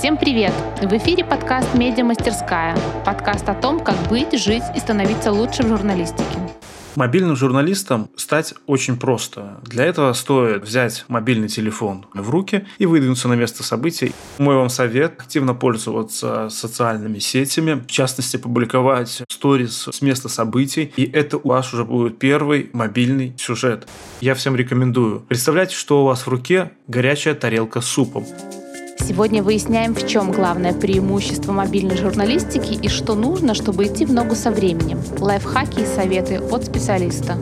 Всем привет! В эфире подкаст «Медиа Мастерская». Подкаст о том, как быть, жить и становиться лучше в журналистике. Мобильным журналистом стать очень просто. Для этого стоит взять мобильный телефон в руки и выдвинуться на место событий. Мой вам совет – активно пользоваться социальными сетями, в частности, публиковать сторис с места событий, и это у вас уже будет первый мобильный сюжет. Я всем рекомендую. Представляете, что у вас в руке горячая тарелка с супом. Сегодня выясняем, в чем главное преимущество мобильной журналистики и что нужно, чтобы идти в ногу со временем. Лайфхаки и советы от специалиста.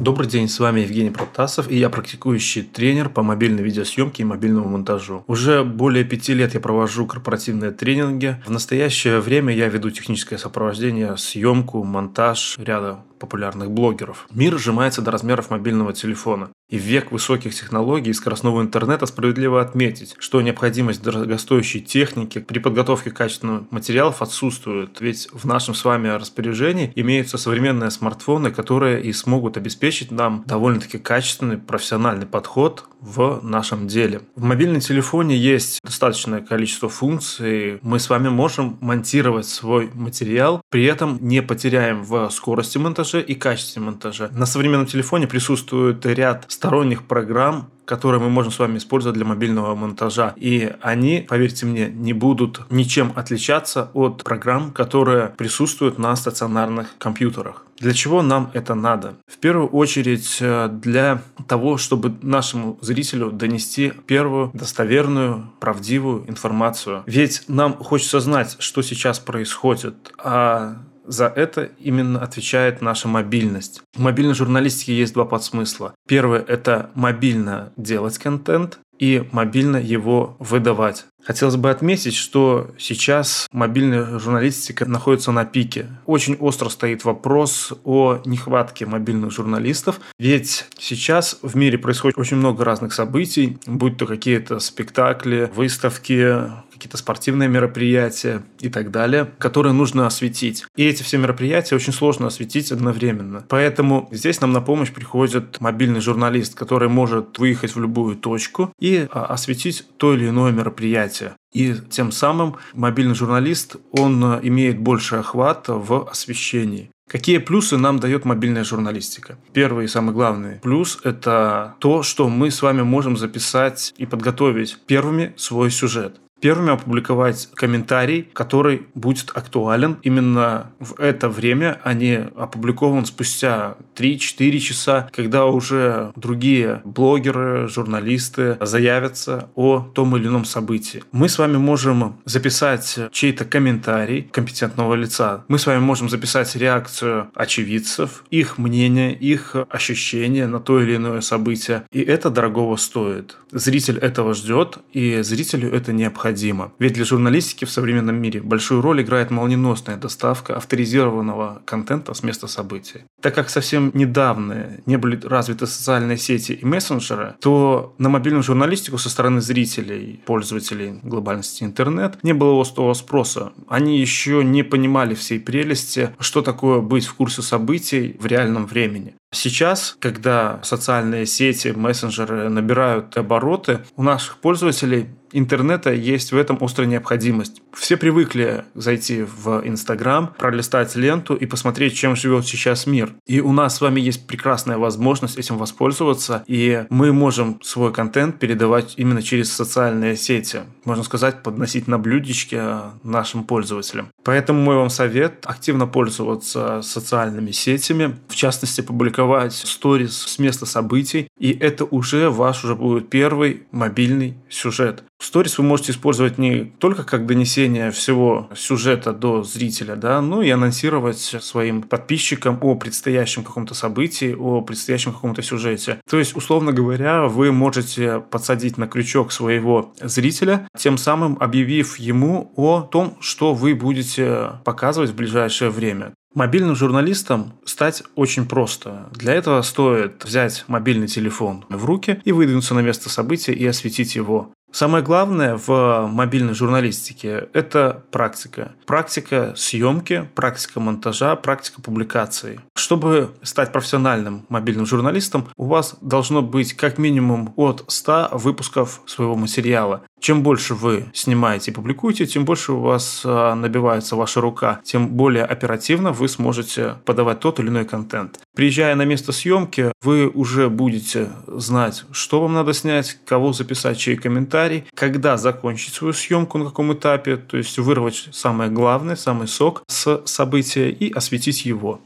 Добрый день, с вами Евгений Протасов, и я практикующий тренер по мобильной видеосъемке и мобильному монтажу. Уже более пяти лет я провожу корпоративные тренинги. В настоящее время я веду техническое сопровождение, съемку, монтаж ряда популярных блогеров. Мир сжимается до размеров мобильного телефона. И в век высоких технологий и скоростного интернета справедливо отметить, что необходимость дорогостоящей техники при подготовке качественных материалов отсутствует. Ведь в нашем с вами распоряжении имеются современные смартфоны, которые и смогут обеспечить нам довольно-таки качественный профессиональный подход в нашем деле. В мобильном телефоне есть достаточное количество функций. Мы с вами можем монтировать свой материал, при этом не потеряем в скорости монтажа и качестве монтажа. На современном телефоне присутствует ряд сторонних программ, которые мы можем с вами использовать для мобильного монтажа. И они, поверьте мне, не будут ничем отличаться от программ, которые присутствуют на стационарных компьютерах. Для чего нам это надо? В первую очередь э, для того, чтобы нашему зрителю донести первую достоверную, правдивую информацию. Ведь нам хочется знать, что сейчас происходит, а за это именно отвечает наша мобильность. В мобильной журналистике есть два подсмысла. Первое – это мобильно делать контент, и мобильно его выдавать. Хотелось бы отметить, что сейчас мобильная журналистика находится на пике. Очень остро стоит вопрос о нехватке мобильных журналистов, ведь сейчас в мире происходит очень много разных событий, будь то какие-то спектакли, выставки, какие-то спортивные мероприятия и так далее, которые нужно осветить. И эти все мероприятия очень сложно осветить одновременно. Поэтому здесь нам на помощь приходит мобильный журналист, который может выехать в любую точку и а, осветить то или иное мероприятие. И тем самым мобильный журналист, он а, имеет больше охват в освещении. Какие плюсы нам дает мобильная журналистика? Первый и самый главный плюс – это то, что мы с вами можем записать и подготовить первыми свой сюжет первыми опубликовать комментарий, который будет актуален именно в это время, а не опубликован спустя 3-4 часа, когда уже другие блогеры, журналисты заявятся о том или ином событии. Мы с вами можем записать чей-то комментарий компетентного лица. Мы с вами можем записать реакцию очевидцев, их мнение, их ощущения на то или иное событие. И это дорогого стоит. Зритель этого ждет, и зрителю это необходимо необходимо. Ведь для журналистики в современном мире большую роль играет молниеносная доставка авторизированного контента с места событий. Так как совсем недавно не были развиты социальные сети и мессенджеры, то на мобильную журналистику со стороны зрителей, пользователей глобальности интернет не было острого спроса. Они еще не понимали всей прелести, что такое быть в курсе событий в реальном времени. Сейчас, когда социальные сети, мессенджеры набирают обороты, у наших пользователей интернета есть в этом острая необходимость. Все привыкли зайти в Инстаграм, пролистать ленту и посмотреть, чем живет сейчас мир. И у нас с вами есть прекрасная возможность этим воспользоваться, и мы можем свой контент передавать именно через социальные сети. Можно сказать, подносить на блюдечке нашим пользователям. Поэтому мой вам совет – активно пользоваться социальными сетями, в частности, публиковать сторис с места событий, и это уже ваш уже будет первый мобильный сюжет. Сторис вы можете использовать не только как донесение всего сюжета до зрителя, да, но и анонсировать своим подписчикам о предстоящем каком-то событии, о предстоящем каком-то сюжете. То есть, условно говоря, вы можете подсадить на крючок своего зрителя, тем самым объявив ему о том, что вы будете показывать в ближайшее время. Мобильным журналистом стать очень просто. Для этого стоит взять мобильный телефон в руки и выдвинуться на место события и осветить его. Самое главное в мобильной журналистике – это практика. Практика съемки, практика монтажа, практика публикации. Чтобы стать профессиональным мобильным журналистом, у вас должно быть как минимум от 100 выпусков своего материала. Чем больше вы снимаете и публикуете, тем больше у вас а, набивается ваша рука, тем более оперативно вы сможете подавать тот или иной контент. Приезжая на место съемки, вы уже будете знать, что вам надо снять, кого записать, чей комментарий, когда закончить свою съемку, на каком этапе, то есть вырвать самое главное, самый сок с события и осветить его.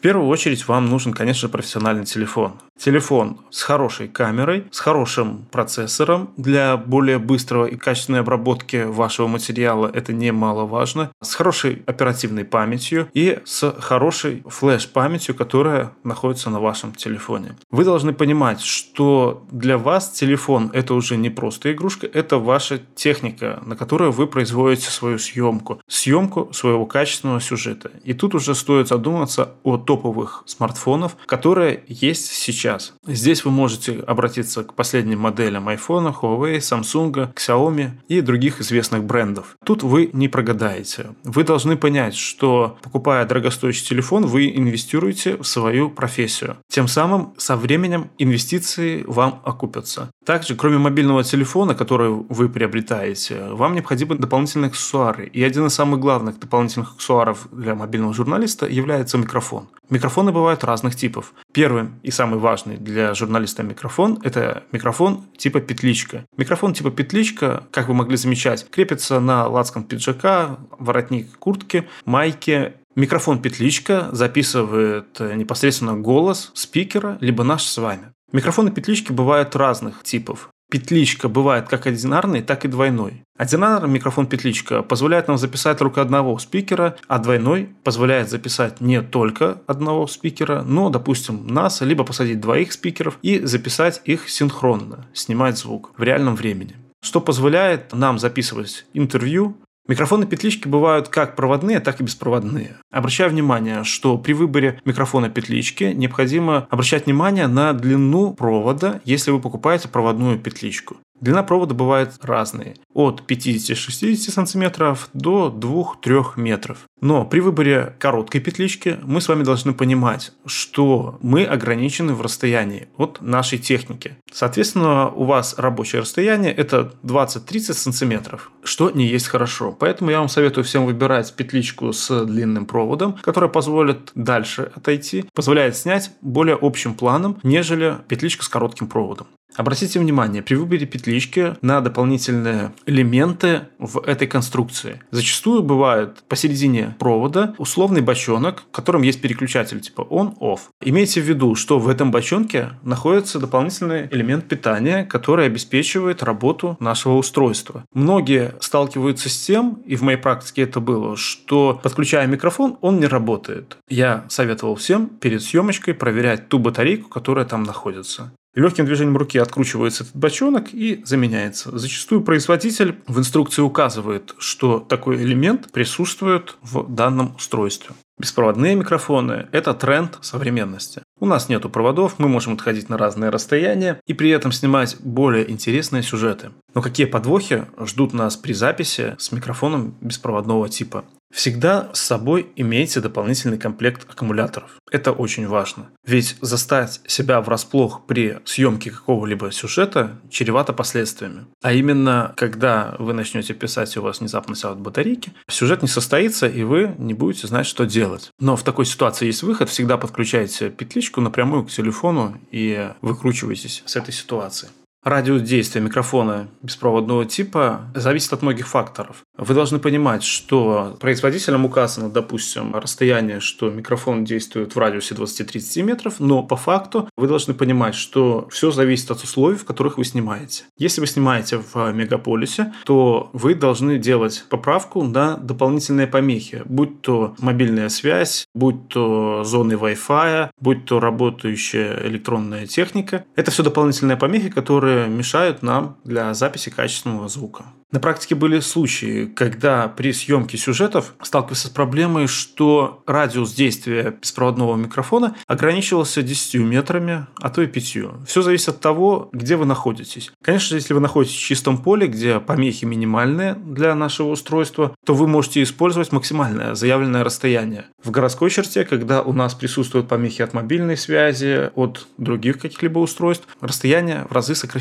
В первую очередь вам нужен, конечно, профессиональный телефон. Телефон с хорошей камерой, с хорошим процессором для более быстрого и качественной обработки вашего материала, это немаловажно, с хорошей оперативной памятью и с хорошей флеш-памятью, которая находится на вашем телефоне. Вы должны понимать, что для вас телефон это уже не просто игрушка, это ваша техника, на которой вы производите свою съемку, съемку своего качественного сюжета. И тут уже стоит задуматься о топовых смартфонов, которые есть сейчас. Здесь вы можете обратиться к последним моделям iPhone, Huawei, Samsung, Xiaomi и других известных брендов. Тут вы не прогадаете. Вы должны понять, что покупая дорогостоящий телефон, вы инвестируете в свою профессию. Тем самым со временем инвестиции вам окупятся. Также, кроме мобильного телефона, который вы приобретаете, вам необходимы дополнительные аксессуары. И один из самых главных дополнительных аксессуаров для мобильного журналиста является микрофон. Микрофоны бывают разных типов. Первый и самый важный для журналиста микрофон – это микрофон типа петличка. Микрофон типа петличка, как вы могли замечать, крепится на лацкан пиджака, воротник куртки, майки Микрофон петличка записывает непосредственно голос спикера, либо наш с вами. Микрофоны петлички бывают разных типов. Петличка бывает как одинарный, так и двойной. Одинарный микрофон петличка позволяет нам записать только одного спикера, а двойной позволяет записать не только одного спикера, но, допустим, нас, либо посадить двоих спикеров и записать их синхронно, снимать звук в реальном времени что позволяет нам записывать интервью, Микрофоны петлички бывают как проводные, так и беспроводные. Обращаю внимание, что при выборе микрофона петлички необходимо обращать внимание на длину провода, если вы покупаете проводную петличку. Длина провода бывает разные, от 50-60 см до 2-3 метров. Но при выборе короткой петлички мы с вами должны понимать, что мы ограничены в расстоянии от нашей техники. Соответственно, у вас рабочее расстояние это 20-30 см, что не есть хорошо. Поэтому я вам советую всем выбирать петличку с длинным проводом, которая позволит дальше отойти, позволяет снять более общим планом, нежели петличка с коротким проводом. Обратите внимание, при выборе петлички на дополнительные элементы в этой конструкции. Зачастую бывает посередине провода условный бочонок, в котором есть переключатель типа on-off. Имейте в виду, что в этом бочонке находится дополнительный элемент питания, который обеспечивает работу нашего устройства. Многие сталкиваются с тем, и в моей практике это было, что подключая микрофон, он не работает. Я советовал всем перед съемочкой проверять ту батарейку, которая там находится. Легким движением руки откручивается этот бочонок и заменяется. Зачастую производитель в инструкции указывает, что такой элемент присутствует в данном устройстве. Беспроводные микрофоны – это тренд современности. У нас нету проводов, мы можем отходить на разные расстояния и при этом снимать более интересные сюжеты. Но какие подвохи ждут нас при записи с микрофоном беспроводного типа? Всегда с собой имейте дополнительный комплект аккумуляторов. Это очень важно. Ведь застать себя врасплох при съемке какого-либо сюжета чревато последствиями. А именно, когда вы начнете писать, и у вас внезапно сядут батарейки, сюжет не состоится, и вы не будете знать, что делать. Но в такой ситуации есть выход. Всегда подключайте петличку напрямую к телефону и выкручивайтесь с этой ситуации. Радиус действия микрофона беспроводного типа зависит от многих факторов. Вы должны понимать, что производителям указано, допустим, расстояние, что микрофон действует в радиусе 20-30 метров, но по факту вы должны понимать, что все зависит от условий, в которых вы снимаете. Если вы снимаете в мегаполисе, то вы должны делать поправку на дополнительные помехи, будь то мобильная связь, будь то зоны Wi-Fi, будь то работающая электронная техника. Это все дополнительные помехи, которые которые мешают нам для записи качественного звука. На практике были случаи, когда при съемке сюжетов сталкивался с проблемой, что радиус действия беспроводного микрофона ограничивался 10 метрами, а то и 5. Все зависит от того, где вы находитесь. Конечно, если вы находитесь в чистом поле, где помехи минимальные для нашего устройства, то вы можете использовать максимальное заявленное расстояние. В городской черте, когда у нас присутствуют помехи от мобильной связи, от других каких-либо устройств, расстояние в разы сокращается.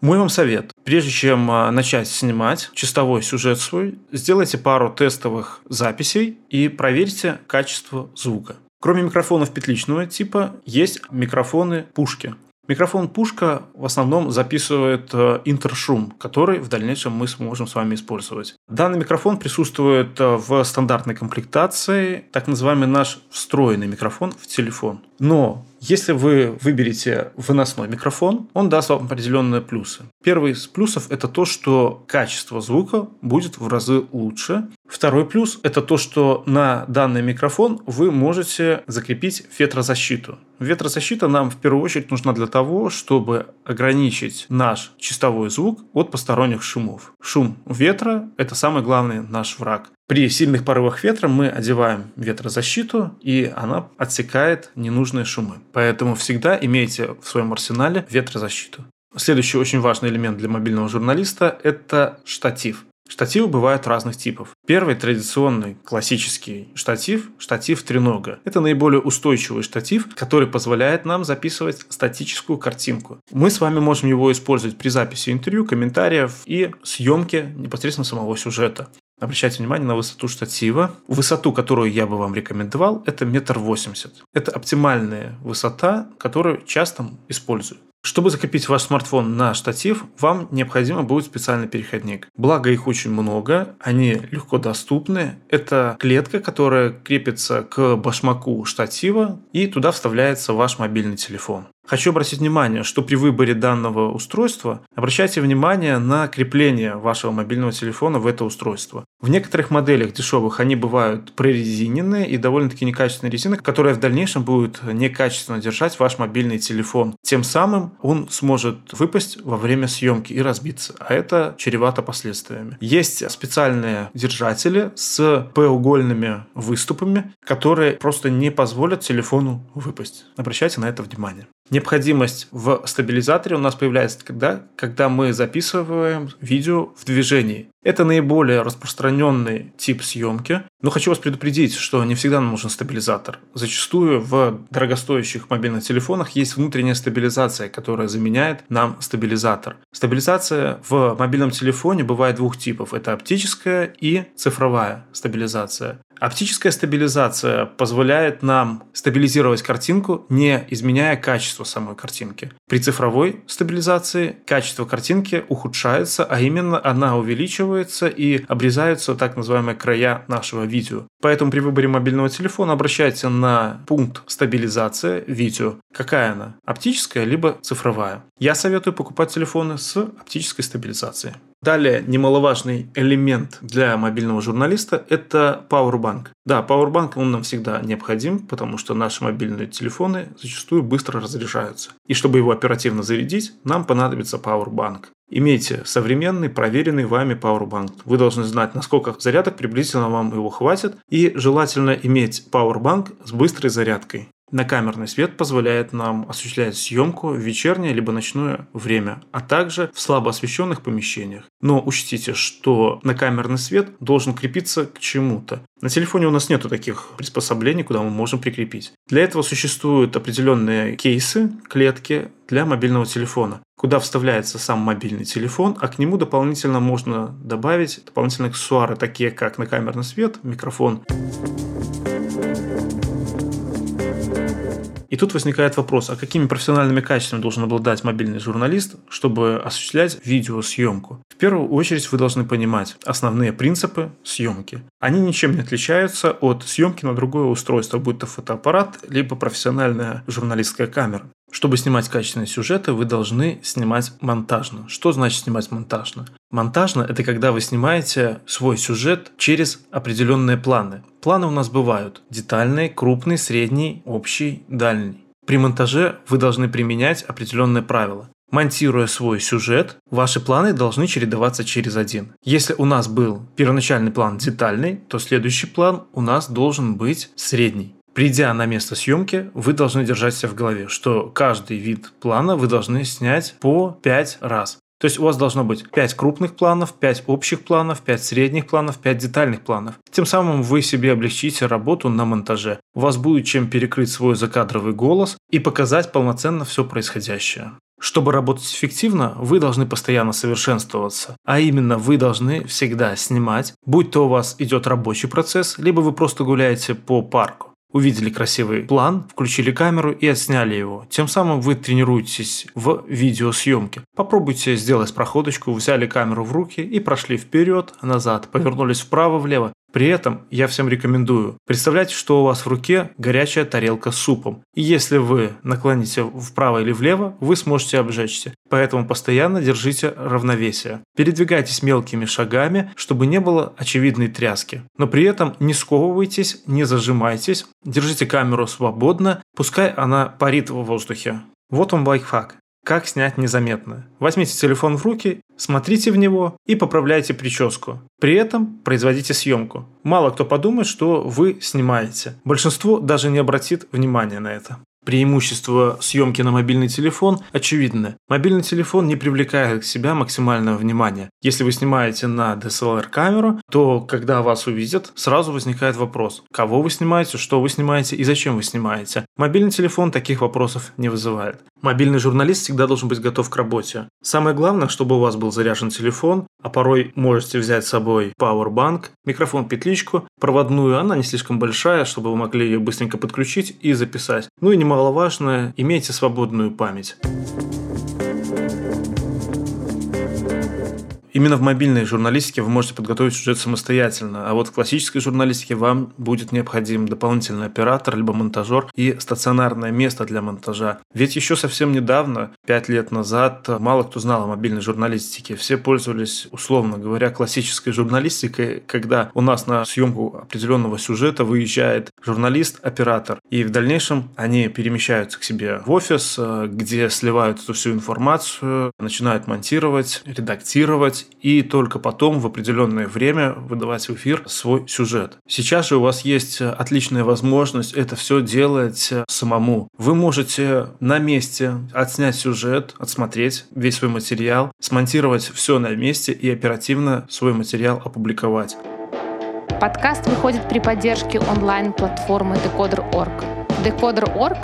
Мой вам совет. Прежде чем а, начать снимать чистовой сюжет свой, сделайте пару тестовых записей и проверьте качество звука. Кроме микрофонов петличного типа, есть микрофоны пушки. Микрофон пушка в основном записывает э, интершум, который в дальнейшем мы сможем с вами использовать. Данный микрофон присутствует э, в стандартной комплектации, так называемый наш встроенный микрофон в телефон. Но если вы выберете выносной микрофон, он даст вам определенные плюсы. Первый из плюсов – это то, что качество звука будет в разы лучше. Второй плюс – это то, что на данный микрофон вы можете закрепить ветрозащиту. Ветрозащита нам в первую очередь нужна для того, чтобы ограничить наш чистовой звук от посторонних шумов. Шум ветра – это самый главный наш враг. При сильных порывах ветра мы одеваем ветрозащиту, и она отсекает ненужные шумы. Поэтому всегда имейте в своем арсенале ветрозащиту. Следующий очень важный элемент для мобильного журналиста – это штатив. Штативы бывают разных типов. Первый традиционный классический штатив – штатив тренога. Это наиболее устойчивый штатив, который позволяет нам записывать статическую картинку. Мы с вами можем его использовать при записи интервью, комментариев и съемке непосредственно самого сюжета. Обращайте внимание на высоту штатива. Высоту, которую я бы вам рекомендовал, это метр восемьдесят. Это оптимальная высота, которую часто использую. Чтобы закрепить ваш смартфон на штатив, вам необходимо будет специальный переходник. Благо их очень много, они легко доступны. Это клетка, которая крепится к башмаку штатива и туда вставляется ваш мобильный телефон. Хочу обратить внимание, что при выборе данного устройства обращайте внимание на крепление вашего мобильного телефона в это устройство. В некоторых моделях дешевых они бывают прорезиненные и довольно-таки некачественная резина, которая в дальнейшем будет некачественно держать ваш мобильный телефон. Тем самым он сможет выпасть во время съемки и разбиться, а это чревато последствиями. Есть специальные держатели с П-угольными выступами, которые просто не позволят телефону выпасть. Обращайте на это внимание. Необходимость в стабилизаторе у нас появляется тогда, когда мы записываем видео в движении. Это наиболее распространенный тип съемки. Но хочу вас предупредить, что не всегда нам нужен стабилизатор. Зачастую в дорогостоящих мобильных телефонах есть внутренняя стабилизация, которая заменяет нам стабилизатор. Стабилизация в мобильном телефоне бывает двух типов. Это оптическая и цифровая стабилизация. Оптическая стабилизация позволяет нам стабилизировать картинку, не изменяя качество самой картинки. При цифровой стабилизации качество картинки ухудшается, а именно она увеличивается и обрезаются так называемые края нашего видео. Поэтому при выборе мобильного телефона обращайте на пункт стабилизация видео. Какая она? Оптическая либо цифровая. Я советую покупать телефоны с оптической стабилизацией. Далее, немаловажный элемент для мобильного журналиста – это Powerbank. Да, Powerbank он нам всегда необходим, потому что наши мобильные телефоны зачастую быстро разряжаются. И чтобы его оперативно зарядить, нам понадобится Powerbank. Имейте современный, проверенный вами Powerbank. Вы должны знать, насколько зарядок приблизительно вам его хватит, и желательно иметь Powerbank с быстрой зарядкой. Накамерный свет позволяет нам осуществлять съемку в вечернее либо ночное время, а также в слабо освещенных помещениях. Но учтите, что накамерный свет должен крепиться к чему-то. На телефоне у нас нет таких приспособлений, куда мы можем прикрепить. Для этого существуют определенные кейсы, клетки для мобильного телефона, куда вставляется сам мобильный телефон, а к нему дополнительно можно добавить дополнительные аксессуары, такие как накамерный свет, микрофон. И тут возникает вопрос, а какими профессиональными качествами должен обладать мобильный журналист, чтобы осуществлять видеосъемку? В первую очередь вы должны понимать основные принципы съемки. Они ничем не отличаются от съемки на другое устройство, будь то фотоаппарат, либо профессиональная журналистская камера. Чтобы снимать качественные сюжеты, вы должны снимать монтажно. Что значит снимать монтажно? Монтажно – это когда вы снимаете свой сюжет через определенные планы. Планы у нас бывают детальный, крупный, средний, общий, дальний. При монтаже вы должны применять определенные правила. Монтируя свой сюжет, ваши планы должны чередоваться через один. Если у нас был первоначальный план детальный, то следующий план у нас должен быть средний. Придя на место съемки, вы должны держать себя в голове, что каждый вид плана вы должны снять по 5 раз. То есть у вас должно быть 5 крупных планов, 5 общих планов, 5 средних планов, 5 детальных планов. Тем самым вы себе облегчите работу на монтаже. У вас будет чем перекрыть свой закадровый голос и показать полноценно все происходящее. Чтобы работать эффективно, вы должны постоянно совершенствоваться. А именно, вы должны всегда снимать, будь то у вас идет рабочий процесс, либо вы просто гуляете по парку. Увидели красивый план, включили камеру и отсняли его. Тем самым вы тренируетесь в видеосъемке. Попробуйте сделать проходочку, взяли камеру в руки и прошли вперед, назад, повернулись вправо-влево при этом я всем рекомендую. Представляйте, что у вас в руке горячая тарелка с супом. И если вы наклоните вправо или влево, вы сможете обжечься. Поэтому постоянно держите равновесие. Передвигайтесь мелкими шагами, чтобы не было очевидной тряски. Но при этом не сковывайтесь, не зажимайтесь. Держите камеру свободно, пускай она парит в воздухе. Вот он лайфхак. Как снять незаметно? Возьмите телефон в руки, смотрите в него и поправляйте прическу. При этом производите съемку. Мало кто подумает, что вы снимаете. Большинство даже не обратит внимания на это. Преимущество съемки на мобильный телефон очевидно. Мобильный телефон не привлекает к себя максимального внимания. Если вы снимаете на DSLR-камеру, то когда вас увидят, сразу возникает вопрос, кого вы снимаете, что вы снимаете и зачем вы снимаете. Мобильный телефон таких вопросов не вызывает. Мобильный журналист всегда должен быть готов к работе. Самое главное, чтобы у вас был заряжен телефон, а порой можете взять с собой Powerbank, микрофон-петличку, проводную, она не слишком большая, чтобы вы могли ее быстренько подключить и записать. Ну и немаловажно, имейте свободную память. Именно в мобильной журналистике вы можете подготовить сюжет самостоятельно, а вот в классической журналистике вам будет необходим дополнительный оператор, либо монтажер и стационарное место для монтажа. Ведь еще совсем недавно, пять лет назад, мало кто знал о мобильной журналистике. Все пользовались, условно говоря, классической журналистикой, когда у нас на съемку определенного сюжета выезжает журналист-оператор, и в дальнейшем они перемещаются к себе в офис, э, где сливают эту всю информацию, начинают монтировать, редактировать, и только потом в определенное время выдавать в эфир свой сюжет. Сейчас же у вас есть отличная возможность это все делать самому. Вы можете на месте отснять сюжет, отсмотреть весь свой материал, смонтировать все на месте и оперативно свой материал опубликовать. Подкаст выходит при поддержке онлайн-платформы Decoder.org. Decoder.org